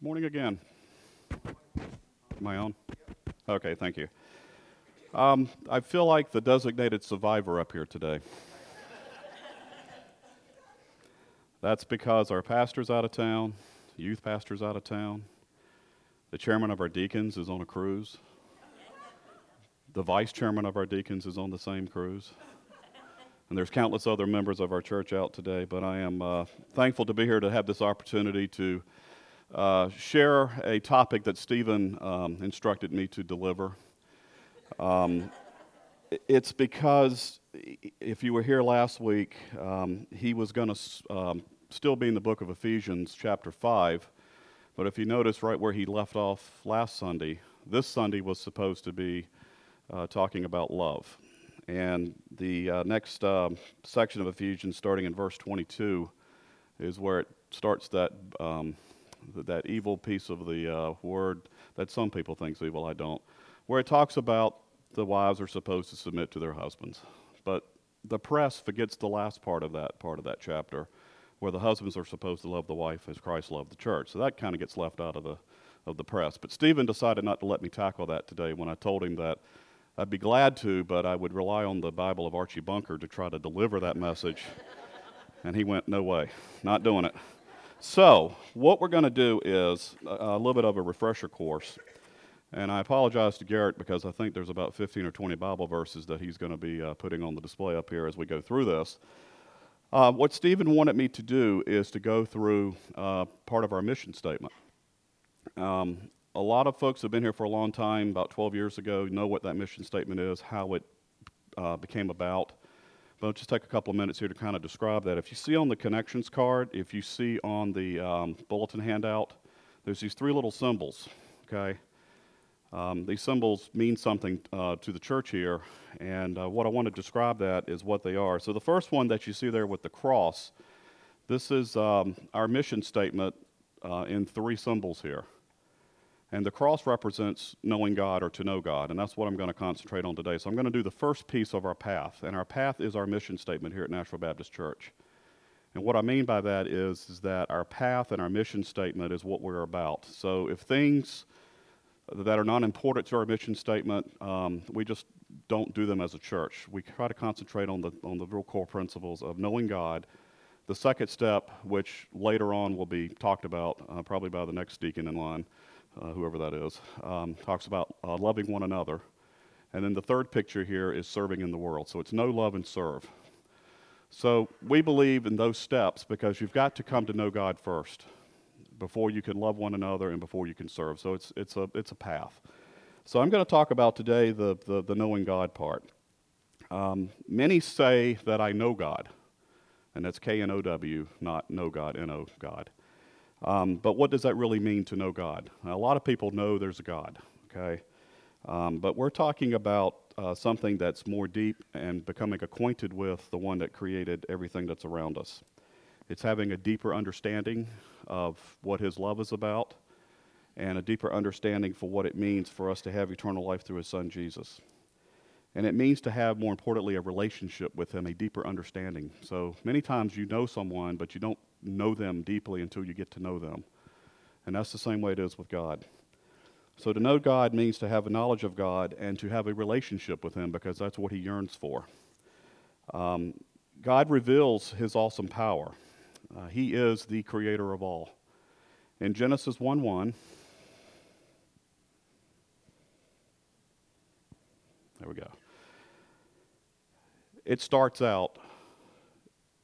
Good morning again. I on? Okay, thank you. Um, I feel like the designated survivor up here today. That's because our pastor's out of town, youth pastor's out of town, the chairman of our deacons is on a cruise, the vice chairman of our deacons is on the same cruise. And there's countless other members of our church out today, but I am uh, thankful to be here to have this opportunity to uh, share a topic that Stephen um, instructed me to deliver. Um, it's because if you were here last week, um, he was going to um, still be in the book of Ephesians, chapter 5. But if you notice right where he left off last Sunday, this Sunday was supposed to be uh, talking about love. And the uh, next um, section of Ephesians, starting in verse 22, is where it starts that um, that evil piece of the uh, word that some people think is evil, I don't, where it talks about the wives are supposed to submit to their husbands. But the press forgets the last part of that part of that chapter, where the husbands are supposed to love the wife as Christ loved the church. So that kind of gets left out of the of the press. But Stephen decided not to let me tackle that today when I told him that I'd be glad to, but I would rely on the Bible of Archie Bunker to try to deliver that message. and he went, No way, not doing it. So, what we're going to do is a, a, little bit of a refresher course. And I apologize to Garrett because I think there's about 15 or 20 Bible verses that he's going to be uh, putting on the display up here as we go through this. Uh, what Stephen wanted me to do is to go through uh, part of our mission statement. Um, a lot of folks have been here for a long time, about 12 years ago, know what that mission statement is, how it uh, became about. But I'll just take a couple of minutes here to kind of describe that. If you see on the connections card, if you see on the um, bulletin handout, there's these three little symbols, okay? Um, these symbols mean something uh, to the church here, and uh, what I want to describe that is what they are. So the first one that you see there with the cross, this is um, our mission statement uh, in three symbols here. And the cross represents knowing God or to know God, and that's what I'm going to concentrate on today. So I'm going to do the first piece of our path, and our path is our mission statement here at Nashville Baptist Church. And what I mean by that is, is that our path and our mission statement is what we're about. So if things that are not important to our mission statement, um, we just don't do them as a church. We try to concentrate on the, on the real core principles of knowing God. The second step, which later on will be talked about uh, probably by the next deacon in line, uh, whoever that is, um, talks about uh, loving one another. And then the third picture here is serving in the world. So it's know, love, and serve. So we believe in those steps because you've got to come to know God first before you can love one another and before you can serve. So it's, it's, a, it's a path. So I'm going to talk about today the, the, the knowing God part. Um, many say that I know God, and that's K N O W, not know God, N O God. Um, but what does that really mean to know God? Now, a lot of people know there's a God, okay? Um, but we're talking about uh, something that's more deep and becoming acquainted with the one that created everything that's around us. It's having a deeper understanding of what His love is about and a deeper understanding for what it means for us to have eternal life through His Son Jesus. And it means to have, more importantly, a relationship with Him, a deeper understanding. So many times you know someone, but you don't know them deeply until you get to know them. And that's the same way it is with God. So to know God means to have a knowledge of God and to have a relationship with Him because that's what He yearns for. Um, God reveals His awesome power. Uh, he is the creator of all. In Genesis 1 1, there we go. It starts out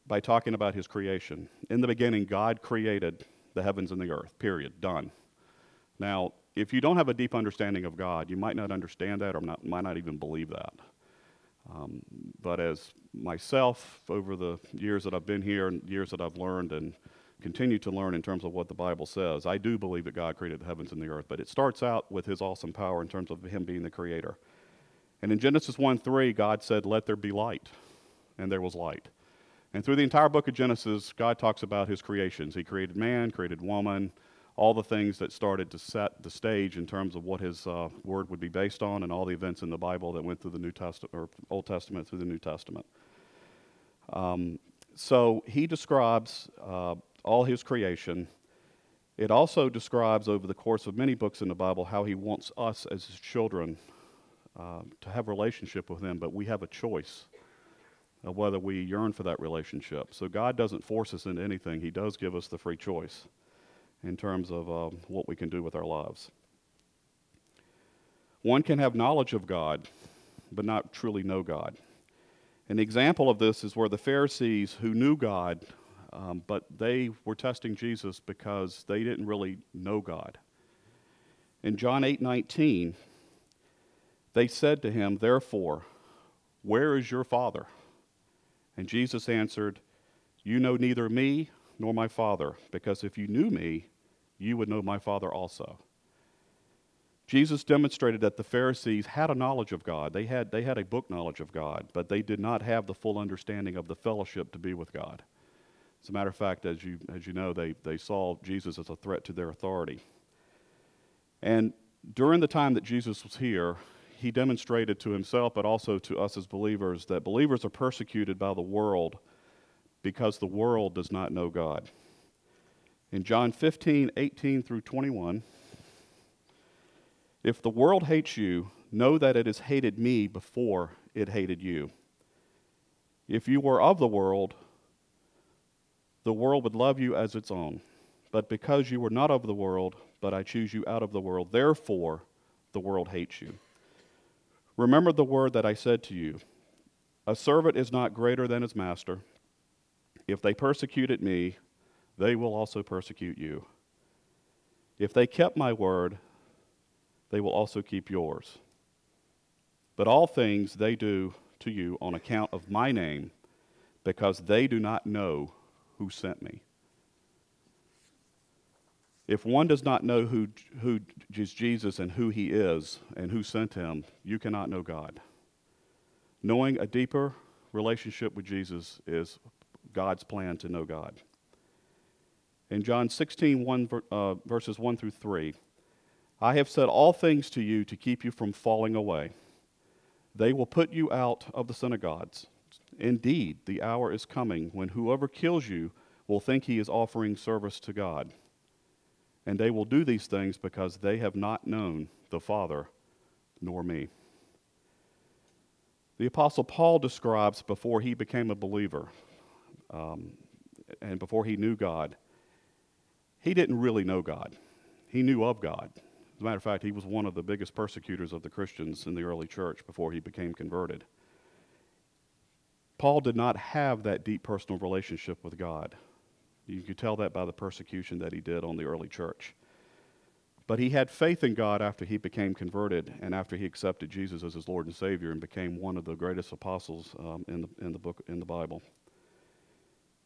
by talking about his creation. In the beginning, God created the heavens and the earth, period, done. Now, if you don't have a deep understanding of God, you might not understand that or not, might not even believe that. Um, but as myself, over the years that I've been here and years that I've learned and continue to learn in terms of what the Bible says, I do believe that God created the heavens and the earth. But it starts out with his awesome power in terms of him being the creator. And in Genesis 1 3, God said, Let there be light. And there was light. And through the entire book of Genesis, God talks about his creations. He created man, created woman, all the things that started to set the stage in terms of what his uh, word would be based on, and all the events in the Bible that went through the New Testament or Old Testament through the New Testament. Um, so he describes uh, all his creation, It also describes, over the course of many books in the Bible, how he wants us as his children uh, to have relationship with him, but we have a choice of whether we yearn for that relationship. So God doesn't force us into anything, he does give us the free choice in terms of um, what we can do with our lives. One can have knowledge of God, but not truly know God. An example of this is where the Pharisees, who knew God, um, but they were testing Jesus because they didn't really know God. In John 8 19, they said to him, Therefore, where is your Father? And Jesus answered, You know neither me nor my Father, because if you knew me, you would know my Father also. Jesus demonstrated that the Pharisees had a knowledge of God. They had, they had a book knowledge of God, but they did not have the full understanding of the fellowship to be with God. As a matter of fact, as you, as you know, they, they saw Jesus as a threat to their authority. And during the time that Jesus was here, he demonstrated to himself, but also to us as believers, that believers are persecuted by the world because the world does not know God. In John 15, 18 through 21, if the world hates you, know that it has hated me before it hated you. If you were of the world, the world would love you as its own. But because you were not of the world, but I choose you out of the world, therefore the world hates you. Remember the word that I said to you A servant is not greater than his master. If they persecuted me, they will also persecute you. If they kept my word, they will also keep yours. But all things they do to you on account of my name, because they do not know who sent me. If one does not know who, who is Jesus and who he is and who sent him, you cannot know God. Knowing a deeper relationship with Jesus is God's plan to know God. In John 16, 1, uh, verses 1 through 3, I have said all things to you to keep you from falling away. They will put you out of the synagogues. Indeed, the hour is coming when whoever kills you will think he is offering service to God. And they will do these things because they have not known the Father nor me. The Apostle Paul describes before he became a believer um, and before he knew God, he didn't really know God. He knew of God. As a matter of fact, he was one of the biggest persecutors of the Christians in the early church before he became converted. Paul did not have that deep personal relationship with God. You could tell that by the persecution that he did on the early church. But he had faith in God after he became converted and after he accepted Jesus as his Lord and Savior and became one of the greatest apostles um, in, the, in the book in the Bible.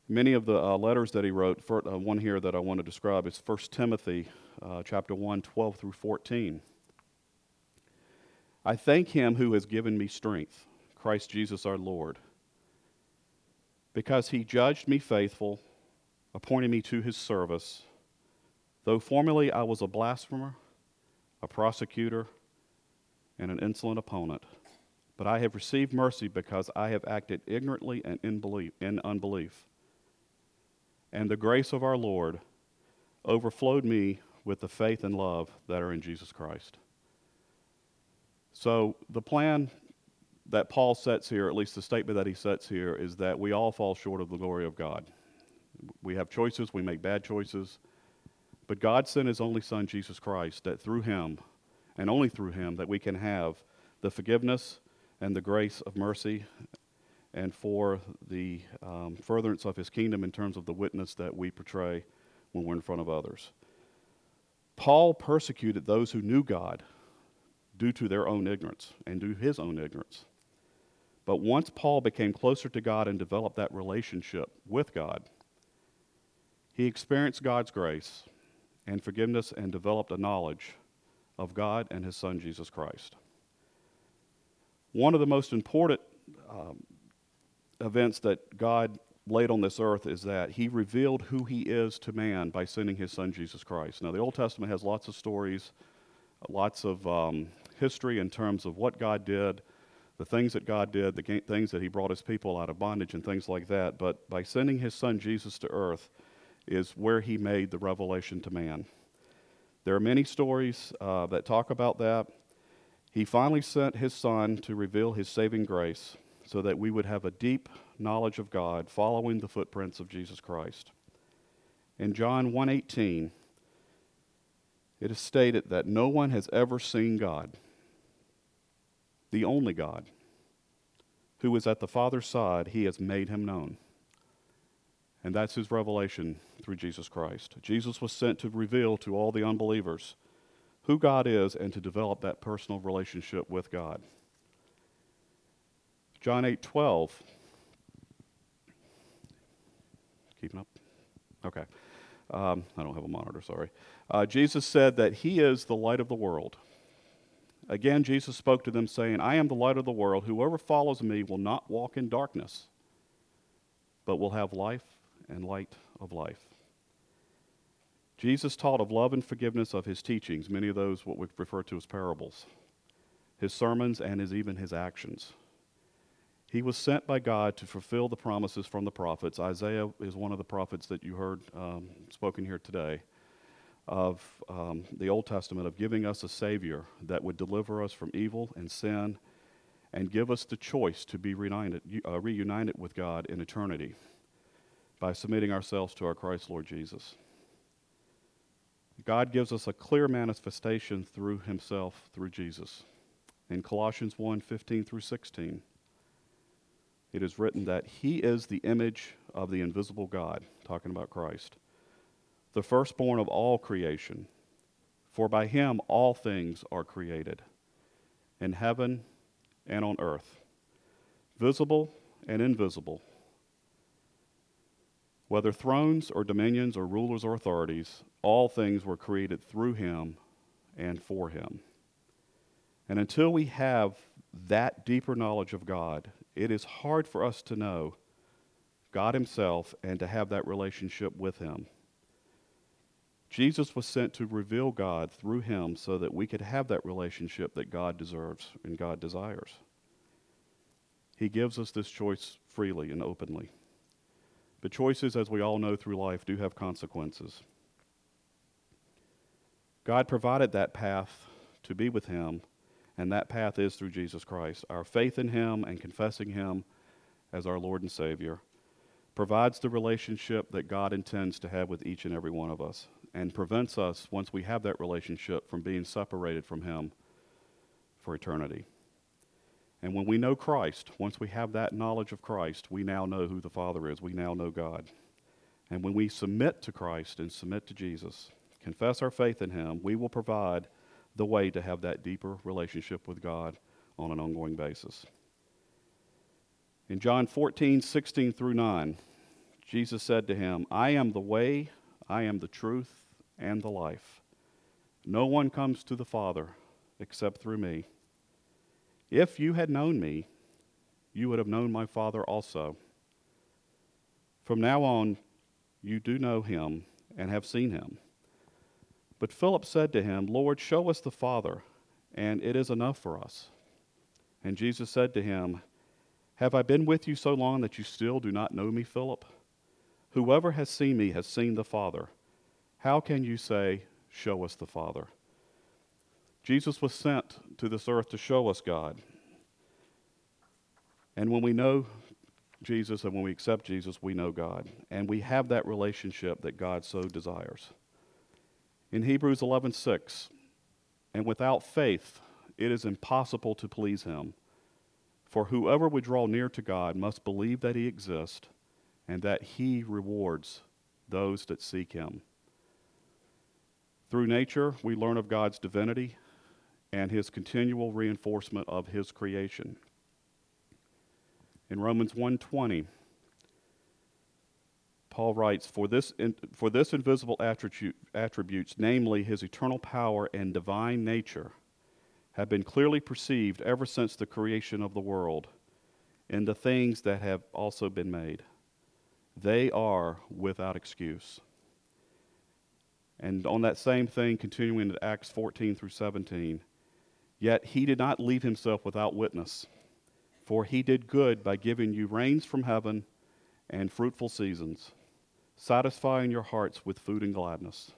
Many of the uh, letters that he wrote, for, uh, one here that I want to describe is 1 Timothy uh, chapter 1, 12 through 14. I thank him who has given me strength, Christ Jesus our Lord, because he judged me faithful appointed me to his service. Though formerly I was a blasphemer, a prosecutor, and an insolent opponent, but I have received mercy because I have acted ignorantly and in, belief, in unbelief. And the grace of our Lord overflowed me with the faith and love that are in Jesus Christ. So, the plan that Paul sets here, at least the statement that he sets here, is that we all fall short of the glory of God. We have choices, we make bad choices. But God sent His only Son, Jesus Christ, that through Him, and only through Him, that we can have the forgiveness and the grace of mercy and for the um, furtherance of His kingdom in terms of the witness that we portray when we're in front of others. Paul persecuted those who knew God due to their own ignorance and due to his own ignorance. But once Paul became closer to God and developed that relationship with God, he experienced God's grace and forgiveness and developed a knowledge of God and His Son, Jesus Christ. One of the most important um, events that God laid on this earth is that He revealed who He is to man by sending His Son, Jesus Christ. Now, the Old Testament has lots of stories, lots of um, history in terms of what God did, the things that God did, the things that He brought His people out of bondage, and things like that. But by sending His Son, Jesus, to earth, is where he made the revelation to man. There are many stories uh, that talk about that. He finally sent his son to reveal his saving grace so that we would have a deep knowledge of God following the footprints of Jesus Christ. In John 1:18, it is stated that no one has ever seen God, the only God, who is at the Father's side, he has made him known. And that's his revelation through Jesus Christ. Jesus was sent to reveal to all the unbelievers who God is and to develop that personal relationship with God. John 8 12. Keeping up? Okay. Um, I don't have a monitor, sorry. Uh, Jesus said that he is the light of the world. Again, Jesus spoke to them, saying, I am the light of the world. Whoever follows me will not walk in darkness, but will have life and light of life. Jesus taught of love and forgiveness of his teachings, many of those what we refer to as parables, his sermons, and his, even his actions. He was sent by God to fulfill the promises from the prophets. Isaiah is one of the prophets that you heard um, spoken here today of um, the Old Testament of giving us a Savior that would deliver us from evil and sin and give us the choice to be reunited, uh, reunited with God in eternity by submitting ourselves to our Christ Lord Jesus. God gives us a clear manifestation through himself through Jesus. In Colossians 1 15 through 16, it is written that he is the image of the invisible God, talking about Christ, the firstborn of all creation. For by him all things are created, in heaven and on earth, visible and invisible whether thrones or dominions or rulers or authorities, all things were created through him and for him. And until we have that deeper knowledge of God, it is hard for us to know God Himself and to have that relationship with Him. Jesus was sent to reveal God through Him so that we could have that relationship that God deserves and God desires. He gives us this choice freely and openly. But choices, as we all know through life, do have consequences. God provided that path to be with Him, and that path is through Jesus Christ. Our faith in Him and confessing Him as our Lord and Savior provides the relationship that God intends to have with each and every one of us and prevents us, once we have that relationship, from being separated from Him for eternity. And when we know Christ, once we have that knowledge of Christ, we now know who the Father is. We now know God. And when we submit to Christ and submit to Jesus, confess our faith in Him, we will provide the way to have that deeper relationship with God on an ongoing basis. In John 14, 16 through 9, Jesus said to him, I am the way, I am the truth, and the life. No one comes to the Father except through me. If you had known me, you would have known my Father also. From now on, you do know him and have seen him. But Philip said to him, Lord, show us the Father, and it is enough for us. And Jesus said to him, Have I been with you so long that you still do not know me, Philip? Whoever has seen me has seen the Father. How can you say, Show us the Father? Jesus was sent to this earth to show us God. And when we know Jesus and when we accept Jesus, we know God. And we have that relationship that God so desires. In Hebrews 11:6, and without faith it is impossible to please him. For whoever would draw near to God must believe that he exists and that he rewards those that seek him. Through nature, we learn of God's divinity and his continual reinforcement of his creation. In Romans 1:20, Paul writes, for this, in, for this invisible attribute, attributes, namely his eternal power and divine nature, have been clearly perceived ever since the creation of the world in the things that have also been made. They are without excuse. And on that same thing, continuing to Acts 14 through 17, Yet he did not leave himself without witness, for he did good by giving you rains from heaven and fruitful seasons, satisfying your hearts with food and gladness.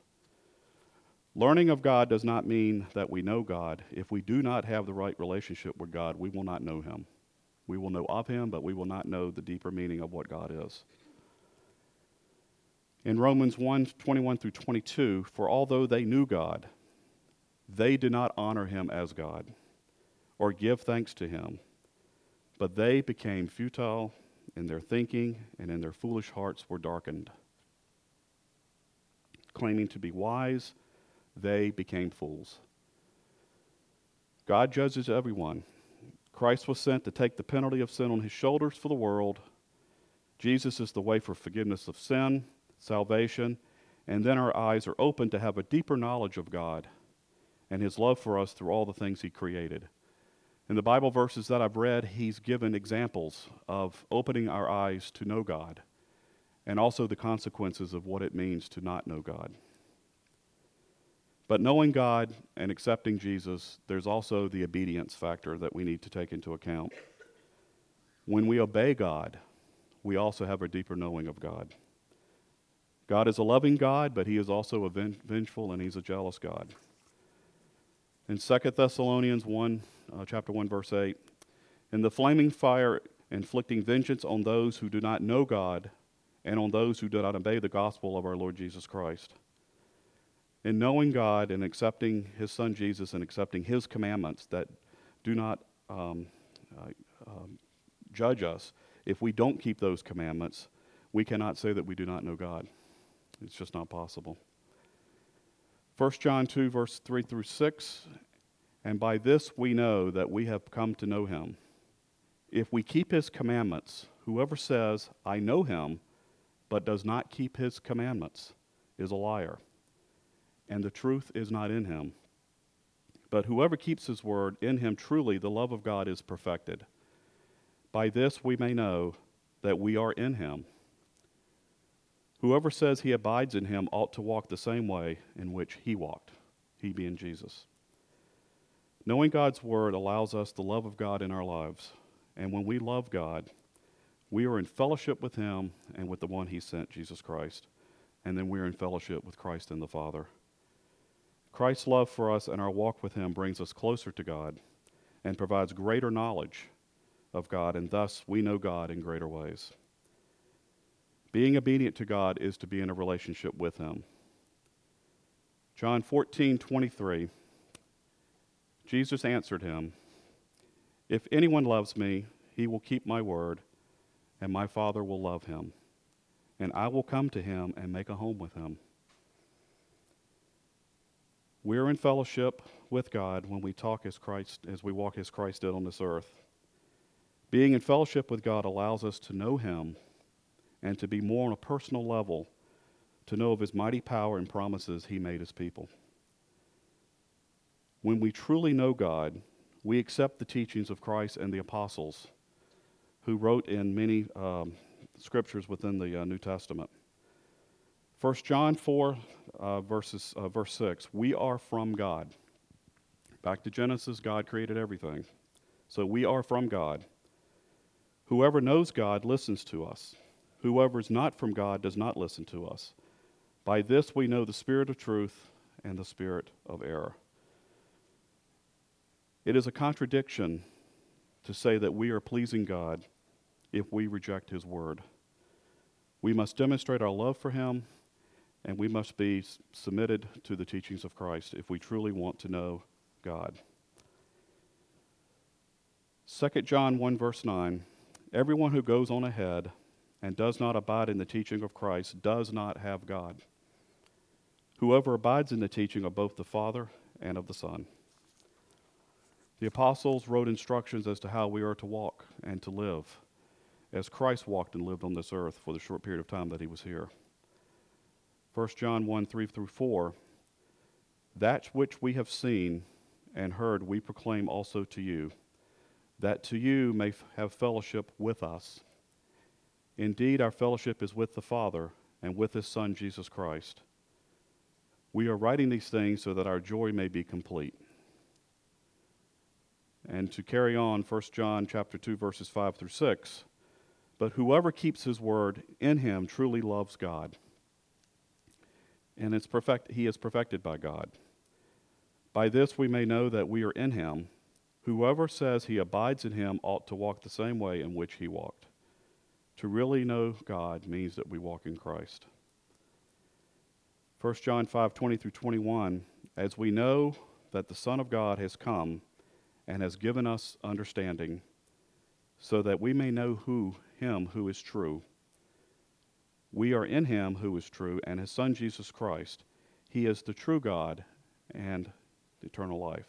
Learning of God does not mean that we know God. If we do not have the right relationship with God, we will not know Him. We will know of Him, but we will not know the deeper meaning of what God is. In Romans 1 21 through 22, for although they knew God, they did not honor Him as God or give thanks to Him, but they became futile in their thinking, and in their foolish hearts were darkened. Claiming to be wise, they became fools. God judges everyone. Christ was sent to take the penalty of sin on his shoulders for the world. Jesus is the way for forgiveness of sin, salvation, and then our eyes are open to have a deeper knowledge of God and his love for us through all the things he created. In the Bible verses that I've read, he's given examples of opening our eyes to know God and also the consequences of what it means to not know God. But knowing God and accepting Jesus, there's also the obedience factor that we need to take into account. When we obey God, we also have a deeper knowing of God. God is a loving God, but he is also a vengeful and he's a jealous God. In 2 Thessalonians 1, uh, chapter 1, verse 8, in the flaming fire inflicting vengeance on those who do not know God and on those who do not obey the gospel of our Lord Jesus Christ in knowing God and accepting His Son Jesus and accepting His commandments that do not um, uh, um, judge us, if we don't keep those commandments, we cannot say that we do not know God. It's just not possible. 1 John 2, verse 3 through 6 And by this we know that we have come to know Him. If we keep His commandments, whoever says, I know Him, but does not keep His commandments, is a liar and the truth is not in him. But whoever keeps his word, in him truly the love of God is perfected. By this we may know that we are in him. Whoever says he abides in him ought to walk the same way in which he walked, he being Jesus. Knowing God's word allows us the love of God in our lives. And when we love God, we are in fellowship with him and with the one he sent, Jesus Christ. And then we're in fellowship with Christ and the Father. Christ's love for us and our walk with Him brings us closer to God and provides greater knowledge of God, and thus we know God in greater ways. Being obedient to God is to be in a relationship with Him. John 14, 23, Jesus answered him, If anyone loves me, he will keep my word, and my Father will love him, and I will come to him and make a home with him. We're in fellowship with God when we talk as Christ, as we walk as Christ did on this earth. Being in fellowship with God allows us to know Him and to be more on a personal level, to know of His mighty power and promises He made His people. When we truly know God, we accept the teachings of Christ and the apostles who wrote in many um, scriptures within the uh, New Testament. 1 John 4, uh, verses, uh, verse 6. We are from God. Back to Genesis, God created everything. So we are from God. Whoever knows God listens to us. Whoever is not from God does not listen to us. By this we know the spirit of truth and the spirit of error. It is a contradiction to say that we are pleasing God if we reject His word. We must demonstrate our love for Him and we must be submitted to the teachings of Christ if we truly want to know God. 2 John 1, verse 9 Everyone who goes on ahead and does not abide in the teaching of Christ does not have God. Whoever abides in the teaching of both the Father and of the Son. The apostles wrote instructions as to how we are to walk and to live, as Christ walked and lived on this earth for the short period of time that he was here. 1 John 1 3 through 4, that which we have seen and heard we proclaim also to you, that to you may f- have fellowship with us. Indeed, our fellowship is with the Father and with his Son, Jesus Christ. We are writing these things so that our joy may be complete. And to carry on, 1 John chapter 2, verses 5 through 6, but whoever keeps his word in him truly loves God and it's perfect, he is perfected by God. By this we may know that we are in him. Whoever says he abides in him ought to walk the same way in which he walked. To really know God means that we walk in Christ. 1 John 5 20 through 21, as we know that the Son of God has come and has given us understanding, so that we may know who him who is true. We are in him who is true, and his Son Jesus Christ. He is the true God and eternal life.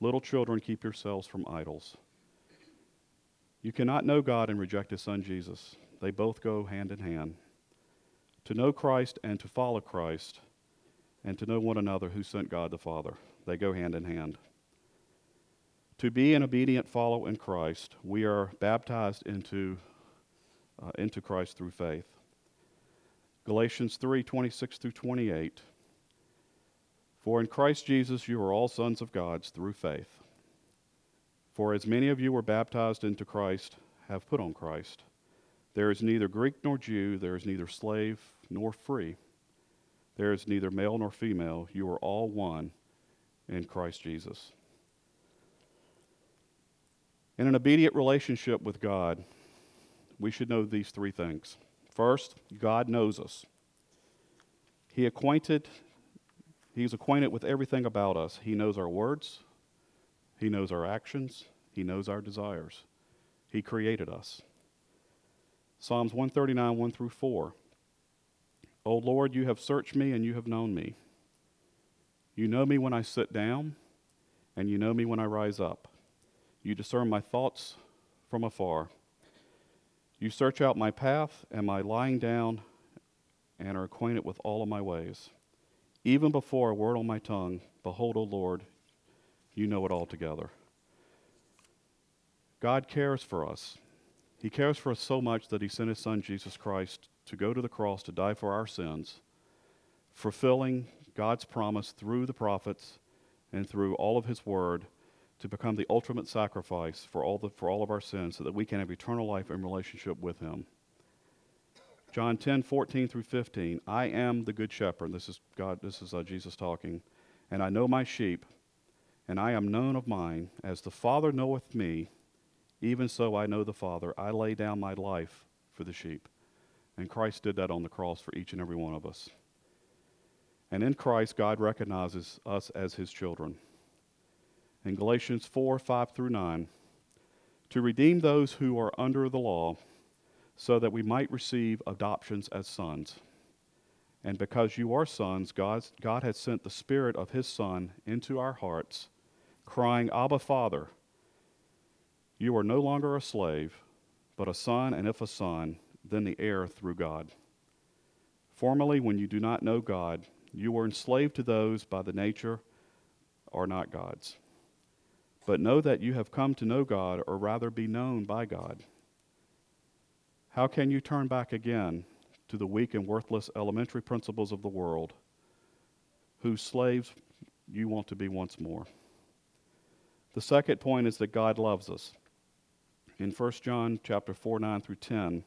Little children, keep yourselves from idols. You cannot know God and reject his Son Jesus. They both go hand in hand. To know Christ and to follow Christ, and to know one another who sent God the Father. They go hand in hand. To be an obedient follower in Christ, we are baptized into, uh, into Christ through faith. Galatians 3 26 through 28. For in Christ Jesus you are all sons of God through faith. For as many of you were baptized into Christ have put on Christ. There is neither Greek nor Jew, there is neither slave nor free, there is neither male nor female. You are all one in Christ Jesus. In an obedient relationship with God, we should know these three things. First, God knows us. He acquainted He's acquainted with everything about us. He knows our words, He knows our actions, He knows our desires. He created us. Psalms 139, 1 through 4. O Lord, you have searched me and you have known me. You know me when I sit down, and you know me when I rise up. You discern my thoughts from afar. You search out my path and my lying down, and are acquainted with all of my ways. Even before a word on my tongue, behold, O Lord, you know it altogether. God cares for us. He cares for us so much that He sent His Son, Jesus Christ, to go to the cross to die for our sins, fulfilling God's promise through the prophets and through all of His Word to become the ultimate sacrifice for all, the, for all of our sins so that we can have eternal life in relationship with Him. John 10, 14 through 15. I am the good shepherd. This is God, this is uh, Jesus talking. And I know my sheep, and I am known of mine. As the Father knoweth me, even so I know the Father. I lay down my life for the sheep. And Christ did that on the cross for each and every one of us. And in Christ, God recognizes us as his children. In Galatians 4 5 through 9, to redeem those who are under the law so that we might receive adoptions as sons. And because you are sons, God, God has sent the Spirit of His Son into our hearts, crying, Abba, Father. You are no longer a slave, but a son, and if a son, then the heir through God. Formerly, when you do not know God, you were enslaved to those by the nature are not God's. But know that you have come to know God, or rather be known by God. How can you turn back again to the weak and worthless elementary principles of the world, whose slaves you want to be once more? The second point is that God loves us. In 1 John chapter 4, 9 through 10,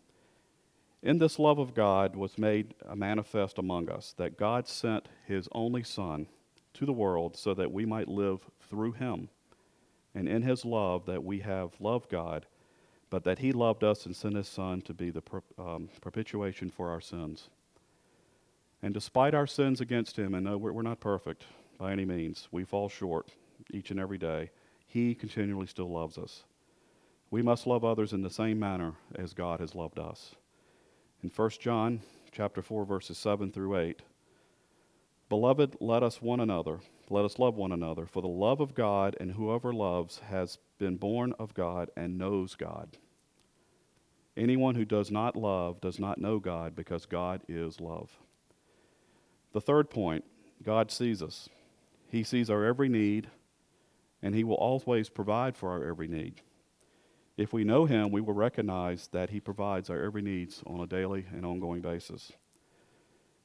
in this love of God was made manifest among us, that God sent his only Son to the world so that we might live through him. And in his love that we have loved God but that he loved us and sent his Son to be the um, perpetuation for our sins. And despite our sins against him, and no, we're, we're not perfect by any means, we fall short each and every day, he continually still loves us. We must love others in the same manner as God has loved us. In 1 John chapter 4 verses 7 through 8, Beloved, let us one another, let us love one another, for the love of God and whoever loves has been born of God and knows God. Anyone who does not love does not know God because God is love. The third point God sees us. He sees our every need, and He will always provide for our every need. If we know Him, we will recognize that He provides our every needs on a daily and ongoing basis.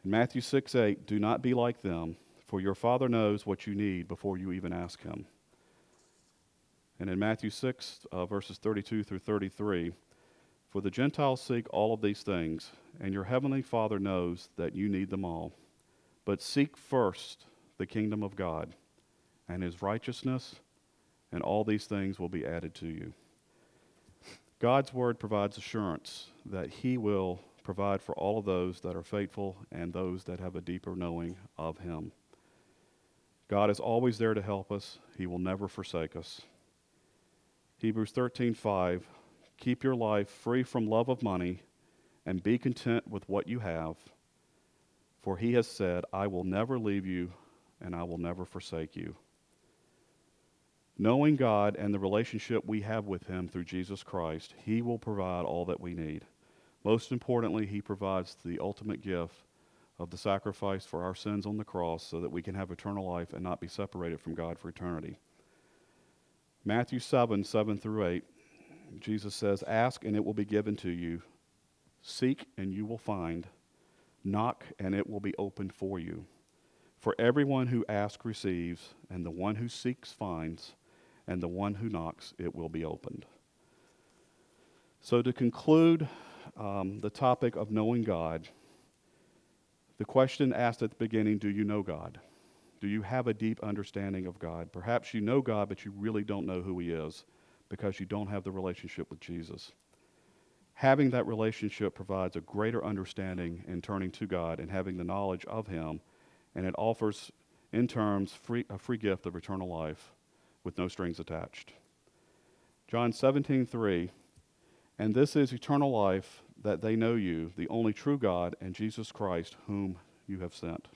In Matthew 6 8, do not be like them, for your Father knows what you need before you even ask Him. And in Matthew 6, uh, verses 32 through 33, for the Gentiles seek all of these things, and your heavenly Father knows that you need them all. But seek first the kingdom of God and his righteousness, and all these things will be added to you. God's word provides assurance that he will provide for all of those that are faithful and those that have a deeper knowing of him. God is always there to help us. He will never forsake us. Hebrews 13:5 Keep your life free from love of money and be content with what you have. For he has said, I will never leave you and I will never forsake you. Knowing God and the relationship we have with him through Jesus Christ, he will provide all that we need. Most importantly, he provides the ultimate gift of the sacrifice for our sins on the cross so that we can have eternal life and not be separated from God for eternity. Matthew 7 7 through 8, Jesus says, Ask and it will be given to you, seek and you will find, knock and it will be opened for you. For everyone who asks receives, and the one who seeks finds, and the one who knocks it will be opened. So, to conclude um, the topic of knowing God, the question asked at the beginning do you know God? Do you have a deep understanding of God? Perhaps you know God, but you really don't know who He is because you don't have the relationship with Jesus. Having that relationship provides a greater understanding in turning to God and having the knowledge of Him, and it offers, in terms, free, a free gift of eternal life with no strings attached. John 17, 3, and this is eternal life, that they know you, the only true God, and Jesus Christ, whom you have sent.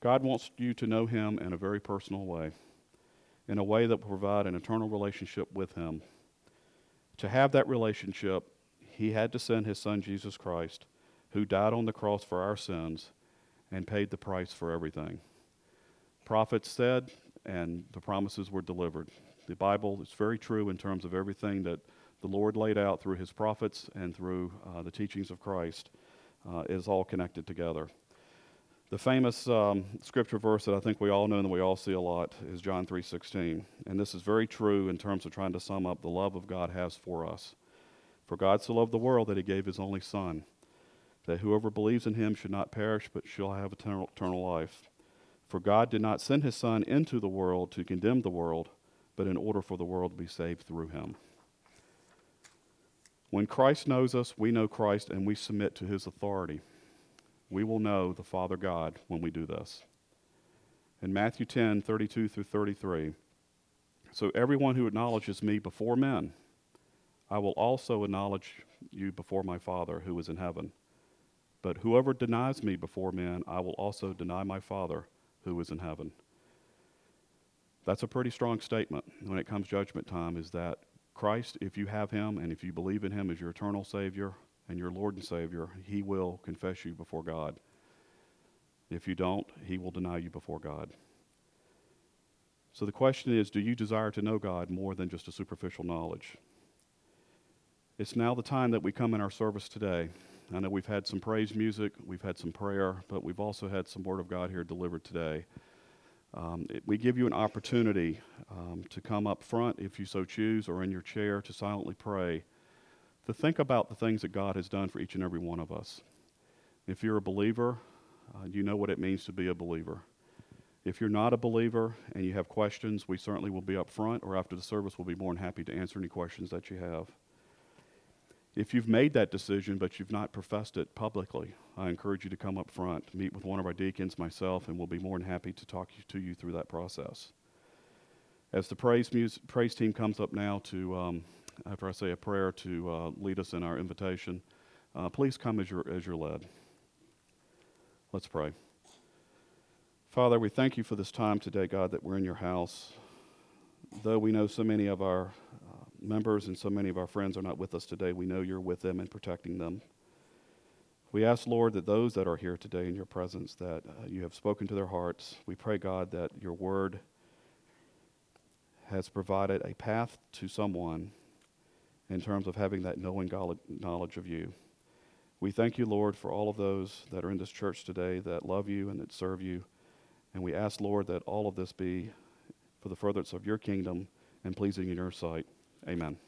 God wants you to know Him in a very personal way, in a way that will provide an eternal relationship with Him. To have that relationship, He had to send His Son, Jesus Christ, who died on the cross for our sins and paid the price for everything. Prophets said, and the promises were delivered. The Bible is very true in terms of everything that the Lord laid out through his prophets and through uh, the teachings of Christ uh, is all connected together. The famous um, scripture verse that I think we all know and that we all see a lot is John 3:16, and this is very true in terms of trying to sum up the love of God has for us. For God so loved the world that He gave His only Son, that whoever believes in Him should not perish but shall have eternal, eternal life. For God did not send His Son into the world to condemn the world, but in order for the world to be saved through Him. When Christ knows us, we know Christ and we submit to his authority. We will know the Father God when we do this. In Matthew 10 32 through 33, so everyone who acknowledges me before men, I will also acknowledge you before my Father who is in heaven. But whoever denies me before men, I will also deny my Father who is in heaven. That's a pretty strong statement when it comes judgment time, is that Christ, if you have him and if you believe in him as your eternal Savior and your Lord and Savior, he will confess you before God. If you don't, he will deny you before God. So the question is do you desire to know God more than just a superficial knowledge? It's now the time that we come in our service today. I know we've had some praise music, we've had some prayer, but we've also had some Word of God here delivered today. Um, it, we give you an opportunity um, to come up front if you so choose, or in your chair to silently pray, to think about the things that God has done for each and every one of us. If you're a believer, uh, you know what it means to be a believer. If you're not a believer and you have questions, we certainly will be up front, or after the service, we'll be more than happy to answer any questions that you have. If you've made that decision but you've not professed it publicly, I encourage you to come up front, meet with one of our deacons, myself, and we'll be more than happy to talk to you through that process. As the praise, music, praise team comes up now to, um, after I say a prayer, to uh, lead us in our invitation, uh, please come as you're, as you're led. Let's pray. Father, we thank you for this time today, God, that we're in your house. Though we know so many of our members and so many of our friends are not with us today, we know you're with them and protecting them. We ask, Lord, that those that are here today in your presence, that uh, you have spoken to their hearts. We pray, God, that your word has provided a path to someone in terms of having that knowing knowledge of you. We thank you, Lord, for all of those that are in this church today that love you and that serve you. And we ask, Lord, that all of this be for the furtherance of your kingdom and pleasing in your sight. Amen.